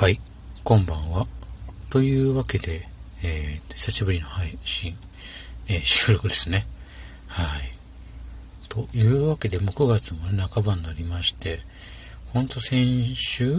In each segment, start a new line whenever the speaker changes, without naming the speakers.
はい、こんばんは。というわけで、えー、久しぶりの配信、えー、収録ですね。はい。というわけで、もう9月も、ね、半ばになりまして、ほんと先週？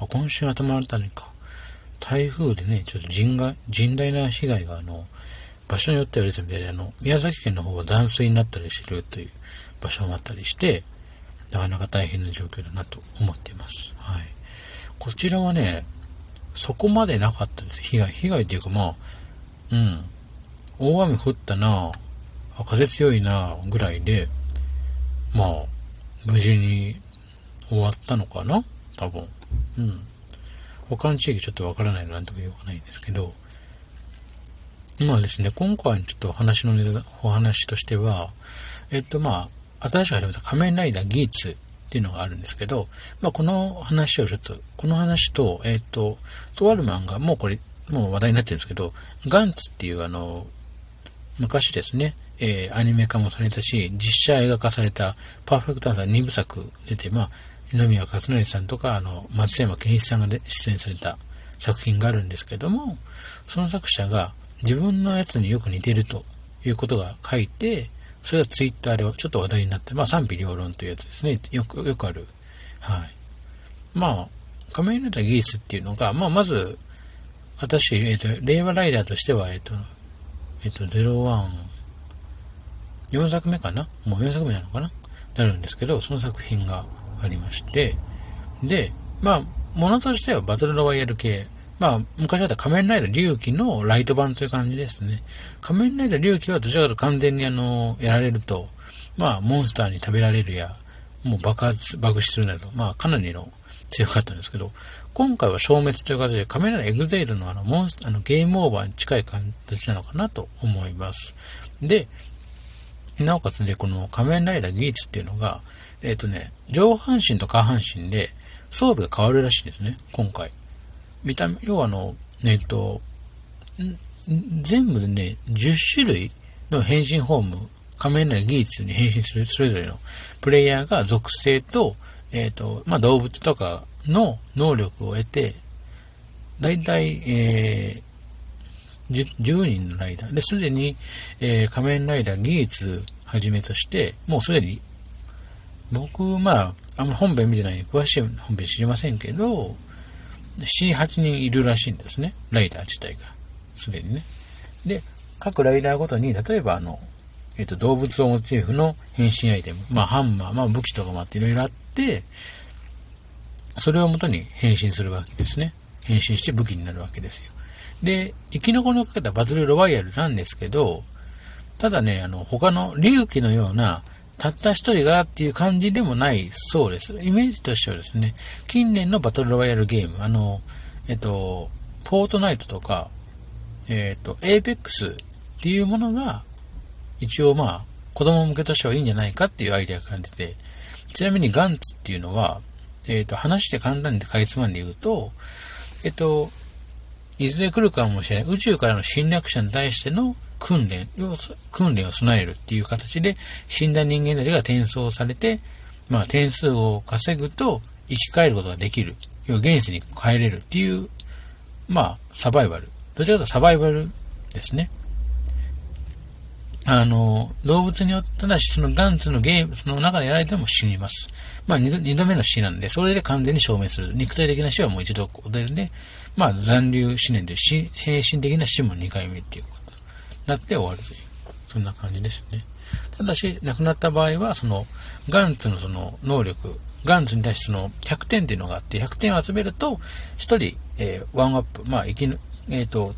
あ、今週頭あたりか。台風でね、ちょっと甚が甚大な被害が、あの、場所によっては言われたみたいで、あの、宮崎県の方は断水になったりするという場所もあったりして、なかなか大変な状況だなと思っています。はい。こちらはね、そこまでなかったです。被害。被害っていうかまあ、うん。大雨降ったな、風強いな、ぐらいで、まあ、無事に終わったのかな多分。うん。他の地域ちょっとわからないのなんとも言わないんですけど、まあですね、今回ちょっと話のお話としては、えっとまあ、新しく始めた仮面ライダーギーツっていうのがあるんですけど、まあ、この話をちょっと、この話と、えっ、ー、と、とある漫画、もうこれ、もう話題になってるんですけど、ガンツっていうあの、昔ですね、えー、アニメ化もされたし、実写映画化されたパーフェクトアンサー2部作出て、まあ、二宮和也さんとか、あの、松山健一さんが出演された作品があるんですけども、その作者が自分のやつによく似てるということが書いて、それがツイッターでちょっと話題になって、まあ賛否両論というやつですね。よく、よくある。はい。まあ、仮面ライダーギースっていうのが、まあまず、私、えっ、ー、と、令和ライダーとしては、えっ、ー、と、えっ、ー、と、01、4作目かな？もう4作目なのかな？なるんですけど、その作品がありまして、で、まあ、ものとしてはバトルロワイヤル系、まあ、昔だった仮面ライダー龍騎のライト版という感じですね。仮面ライダー龍騎はどちらかと完全にあの、やられると、まあ、モンスターに食べられるや、もう爆発、爆死するなど、まあ、かなりの強かったんですけど、今回は消滅という形で、仮面ライダーエグゼイドのあの、モンスあの、ゲームオーバーに近い形なのかなと思います。で、なおかつで、この仮面ライダーギーツっていうのが、えっ、ー、とね、上半身と下半身で装備が変わるらしいんですね、今回。見た目、要はあの、えっと、全部でね、10種類の変身フォーム、仮面ライダー技術に変身するそれぞれのプレイヤーが属性と、えっ、ー、と、まあ、動物とかの能力を得て、だいたい、えー、10人のライダー。で、すでに、えー、仮面ライダー技術はじめとして、もうすでに、僕、まあ、あんま本編見てないんで詳しい本編知りませんけど、7、8人いるらしいんですね。ライダー自体が。すでにね。で、各ライダーごとに、例えばあの、えっ、と、動物をモチーフの変身アイテム、まあ、ハンマー、まあ、武器とかもあっていろいろあって、それをもとに変身するわけですね。変身して武器になるわけですよ。で、生き残りをかけたバトルロワイヤルなんですけど、ただね、あの、他の竜騎のような、たった一人がっていう感じでもないそうです。イメージとしてはですね、近年のバトルロワイヤルゲーム、あの、えっと、フォートナイトとか、えっと、エーペックスっていうものが、一応まあ、子供向けとしてはいいんじゃないかっていうアイデアが感じて、ちなみにガンツっていうのは、えっと、話して簡単にかいつまんで言うと、えっと、いずれ来るかもしれない宇宙からの侵略者に対しての訓練を、訓練を備えるっていう形で、死んだ人間たちが転送されて、まあ、点数を稼ぐと生き返ることができる。要は現世に帰れるっていう、まあ、サバイバル。どちらかというとサバイバルですね。あの、動物によっては、そのガンツのゲーム、その中でやられても死にます。まあ二度、二度目の死なんで、それで完全に消滅する。肉体的な死はもう一度出るんで、まあ残留死念で、精神的な死も二回目っていうなって終わるという、そんな感じですね。ただし、亡くなった場合は、その、ガンツのその能力、ガンツに対してその100点っていうのがあって、100点を集めると、1人、えー、ワンアップ、まあ、生き、えっ、ー、と、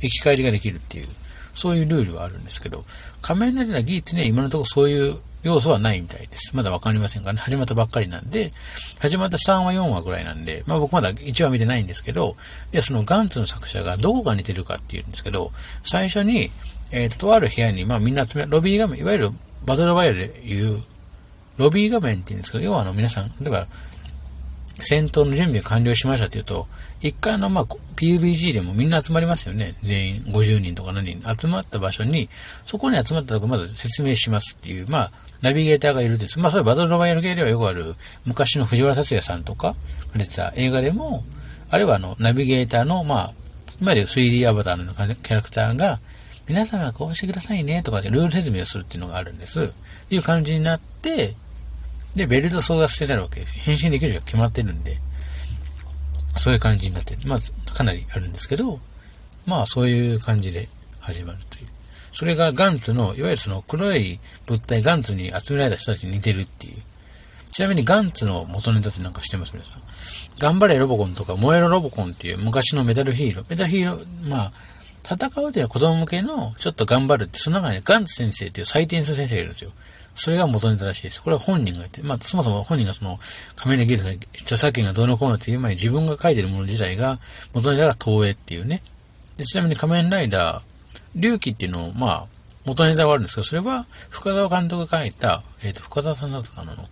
生き返りができるっていう、そういうルールはあるんですけど、仮面ライダーギーツには今のところそういう要素はないみたいです。まだわかりませんからね。始まったばっかりなんで、始まった3話4話ぐらいなんで、まあ僕まだ1話見てないんですけど、で、そのガンツの作者がどこが似てるかっていうんですけど、最初に、えっ、ー、と、とある部屋に、まあみんな集め、ロビー画面、いわゆるバトルバイヤルでいう、ロビー画面って言うんですけど、要はあの皆さん、例えば、戦闘の準備が完了しましたっていうと、一回のまあ PUBG でもみんな集まりますよね。全員50人とか何人集まった場所に、そこに集まったとこまず説明しますっていう、まあ、ナビゲーターがいるです。まあ、そういうバトルロワイヤル系ではよくある、昔の藤原達也さんとか、出てた映画でも、あるいはあの、ナビゲーターの、まあ、つまり 3D アバターのキャラクターが、皆様こうしてくださいねとかでルール説明をするっていうのがあるんです。っていう感じになって、で、ベルト操作してたわけです。変身できるが決まってるんで、そういう感じになって、まあ、かなりあるんですけど、まあ、そういう感じで始まるという。それがガンツの、いわゆるその黒い物体、ガンツに集められた人たちに似てるっていう。ちなみにガンツの元ネタってなんかしてます皆さん。頑張れロボコンとか、燃えろロボコンっていう昔のメタルヒーロー。メタルヒーロー、まあ、戦うというのは子供向けのちょっと頑張るって、その中にガンツ先生っていう採点する先生がいるんですよ。それが元ネタらしいです。これは本人が言って、まあ、そもそも本人がその、仮面の技術の著作権がどうのこうのっていう前に自分が書いてるもの自体が、元ネタが東映っていうね。でちなみに仮面ライダー、龍騎っていうのを、まあ、元ネタがあるんですけど、それは、深澤監督が書いた、えっ、ー、と、深澤さんだったかなの、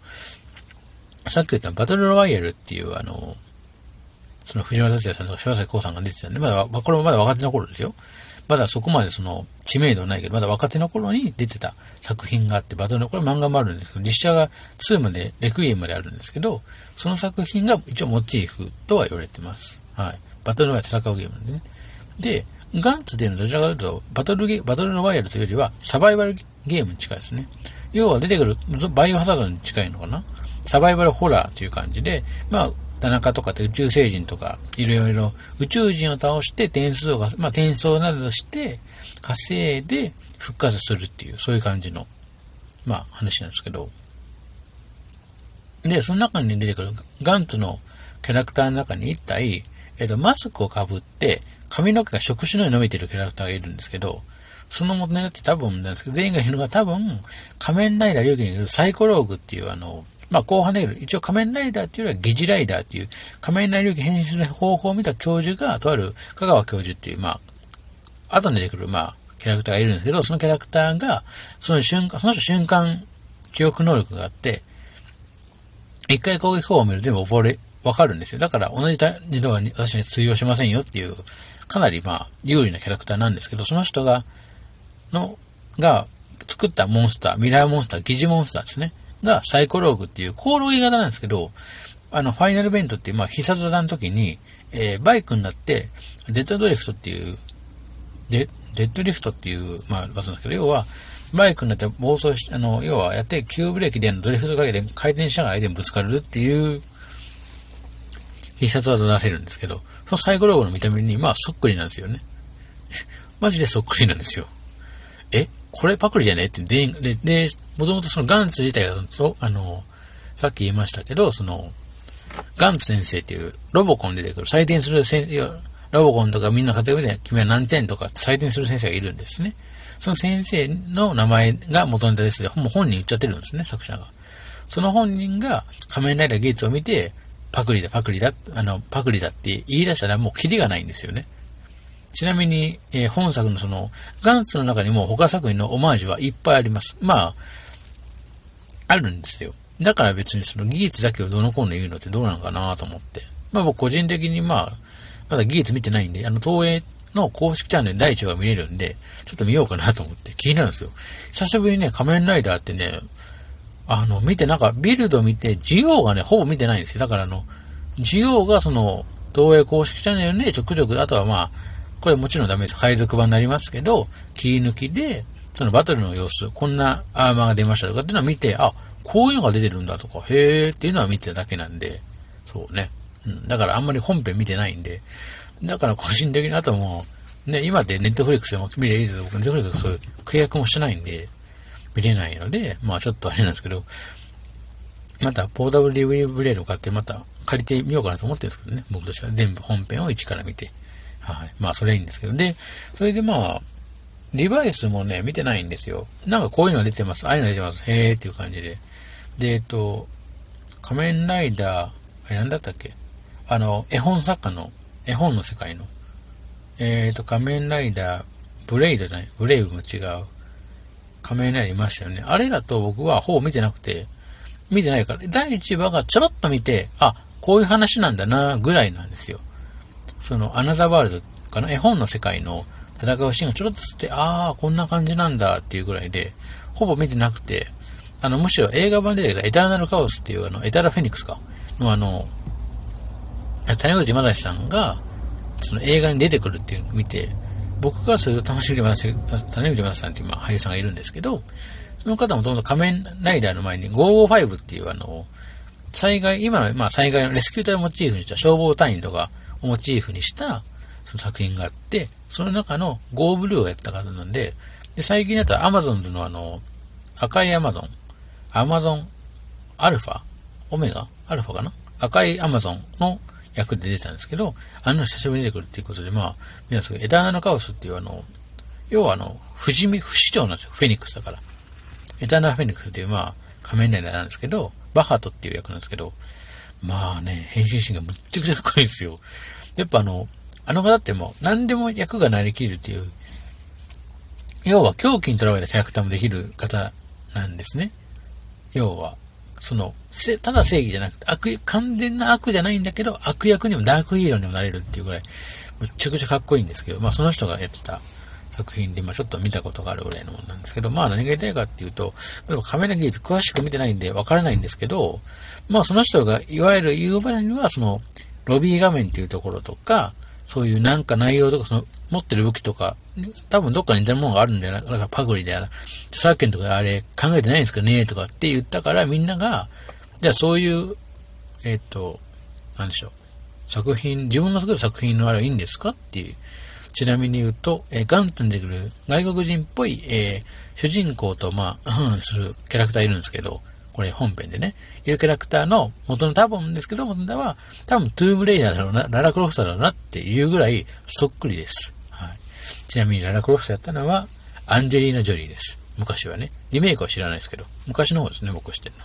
さっき言ったバトルロワイヤルっていう、あの、その藤原達也さんとか柴咲コウさんが出てたんで、まだ、これもまだ若手の頃ですよ。まだそこまでその知名度ないけど、まだ若手の頃に出てた作品があって、バトルの、これ漫画もあるんですけど、実写が2まで、レクイエムまであるんですけど、その作品が一応モチーフとは言われてます。はい。バトルロワイヤル戦うゲームなんでね。で、ガンツでいうのはどちらかというと、バトルゲ、バトルロワイヤルというよりは、サバイバルゲームに近いですね。要は出てくる、バイオハザードに近いのかなサバイバルホラーという感じで、まあ、田中とかって宇宙星人とか、いろいろ宇宙人を倒して点数を、まあ、転送などして稼いで復活するっていう、そういう感じの、まあ、話なんですけど。で、その中に出てくるガンツのキャラクターの中に一体、えっ、と、マスクをかぶって、髪の毛が触手のように伸びてるキャラクターがいるんですけど、その元ネタって多分なんですけど、全員がいるのが多分、仮面ライダー龍騎にいるサイコローグっていうあの、まあ、後半だけど、一応仮面ライダーっていうよりは疑似ライダーっていう、仮面ライダー変身する方法を見た教授が、とある香川教授っていう、まあ、後に出てくる、まあ、キャラクターがいるんですけど、そのキャラクターが、その瞬間、その瞬間記憶能力があって、一回攻撃法を見ると全部覚え、わかるんですよ。だから同じ二度は私に通用しませんよっていう、かなりまあ、有利なキャラクターなんですけど、その人が、の、が作ったモンスター、ミラーモンスター、疑似モンスターですね。がサイコローグっていうコオロギ型なんですけど、あの、ファイナルベントっていう、まあ、必殺技の時に、えー、バイクになって、デッドドリフトっていう、デデッドリフトっていう、まあ、技なんですけど、要は、バイクになって暴走し、あの、要はやって急ブレーキでドリフトかけて回転しながら相手にぶつかるっていう必殺技出せるんですけど、そのサイコローグの見た目に、まあ、そっくりなんですよね。マジでそっくりなんですよ。え？これパクリじゃね？って全員、で、で、もともとそのガンツ自体が、あの、さっき言いましたけど、その、ガンツ先生っていうロボコン出てくる採点する先生、ロボコンとかみんな活躍で君は何点とかって採点する先生がいるんですね。その先生の名前が元ネタですで、もう本人言っちゃってるんですね、作者が。その本人が仮面ライダーゲイツを見て、パクリだ、パクリだ、あの、パクリだって言い出したらもうキリがないんですよね。ちなみに、えー、本作のその、ガンツの中にも他作品のオマージュはいっぱいあります。まあ、あるんですよ。だから別にその技術だけをどのこうの言うのってどうなのかなと思って。まあ僕個人的にまあ、まだ技術見てないんで、あの東映の公式チャンネル第1話が見れるんで、ちょっと見ようかなと思って気になるんですよ。久しぶりにね、仮面ライダーってね、あの、見てなんかビルド見て、需要がね、ほぼ見てないんですよ。だからあの、需要がその、東映公式チャンネルでちょくちょく、あとはまあ、これもちろんダメです。海賊版になりますけど、切り抜きで、そのバトルの様子、こんなアーマーが出ましたとかっていうのを見て、あ、こういうのが出てるんだとか、へーっていうのは見てただけなんで、そうね。うん。だからあんまり本編見てないんで、だから個人的に、あともう、ね、今ってネットフリックスでも見ればいいですけど、僕ネットフリックスそういう契約もしてないんで、見れないので、まあちょっとあれなんですけど、またポータブル DVD ブレードを買ってまた借りてみようかなと思ってるんですけどね、僕としては全部本編を一から見て。はい。まあ、それいいんですけど。で、それでまあ、リバイスもね、見てないんですよ。なんかこういうの出てます。ああいうの出てます。へーっていう感じで。で、えっと、仮面ライダー、あれなんだったっけ？あの、絵本作家の、絵本の世界の。えっ、ー、と、仮面ライダー、ブレイドじゃない、ブレイブも違う。仮面ライダーいましたよね。あれだと僕はほぼ見てなくて、見てないから、第1話がちょろっと見て、あ、こういう話なんだな、ぐらいなんですよ。その、アナザーワールドかな、絵本の世界の戦うシーンがちょろっとつって、ああ、こんな感じなんだっていうぐらいで、ほぼ見てなくて、あの、むしろ映画版で出てきたエターナルカオスっていうあの、エターラフェニックスか、のあの、谷口正史さんが、その映画に出てくるっていうのを見て、僕からすると谷口正史、谷口正史さんっていう俳優さんがいるんですけど、その方もともと仮面ライダーの前に555っていうあの、災害、今の、まあ災害のレスキュー隊をモチーフにした消防隊員とかをモチーフにしたその作品があって、その中のゴーブルーをやった方なんで、で、最近だとアマゾンズのあの、赤いアマゾン、アマゾンアルファオメガアルファかな？赤いアマゾンの役で出てたんですけど、あんな久しぶりに出てくるっていうことで、まあ、皆さん、エターナルカオスっていうあの、要はあの、不死身、不死鳥なんですよ。フェニックスだから。エターナルフェニックスっていう、まあ、仮面ライダーなんですけど、バハトっていう役なんですけど、まあね、変身シーンがむっちゃくちゃかっこいいですよ。やっぱあの、あの方ってもう何でも役がなりきるっていう、要は狂気にとらわれたキャラクターもできる方なんですね。要は、その、ただ正義じゃなくて、悪、完全な悪じゃないんだけど、悪役にもダークヒーローにもなれるっていうぐらい、むっちゃくちゃかっこいいんですけど、まあその人がやってた作品で、まあちょっと見たことがあるぐらいのものなんですけど、まあ何が言いたいかっていうと、でもカメラ技術詳しく見てないんでわからないんですけど、まあその人がいわゆる言う場合には、その、ロビー画面っていうところとか、そういうなんか内容とか、その、持ってる武器とか、多分どっかに似たものがあるんだよな。だからパグリでやら、著作権とかあれ考えてないんですかねとかって言ったからみんなが、じゃあそういう、えっ、ー、と、なんでしょう。作品、自分が作る作品のあれはいいんですかっていう。ちなみに言うと、えー、ガンツに出てくる外国人っぽい、えー、主人公と、まあ、するキャラクターいるんですけど、これ本編でね、いるキャラクターの元の多分ですけど、元のは多分トゥームレイダーだろうな、ララクロフトだろうなっていうぐらいそっくりです。はい。ちなみにララクロフトやったのはアンジェリーナ・ジョリーです。昔はね。リメイクは知らないですけど、昔の方ですね、僕知ってるの。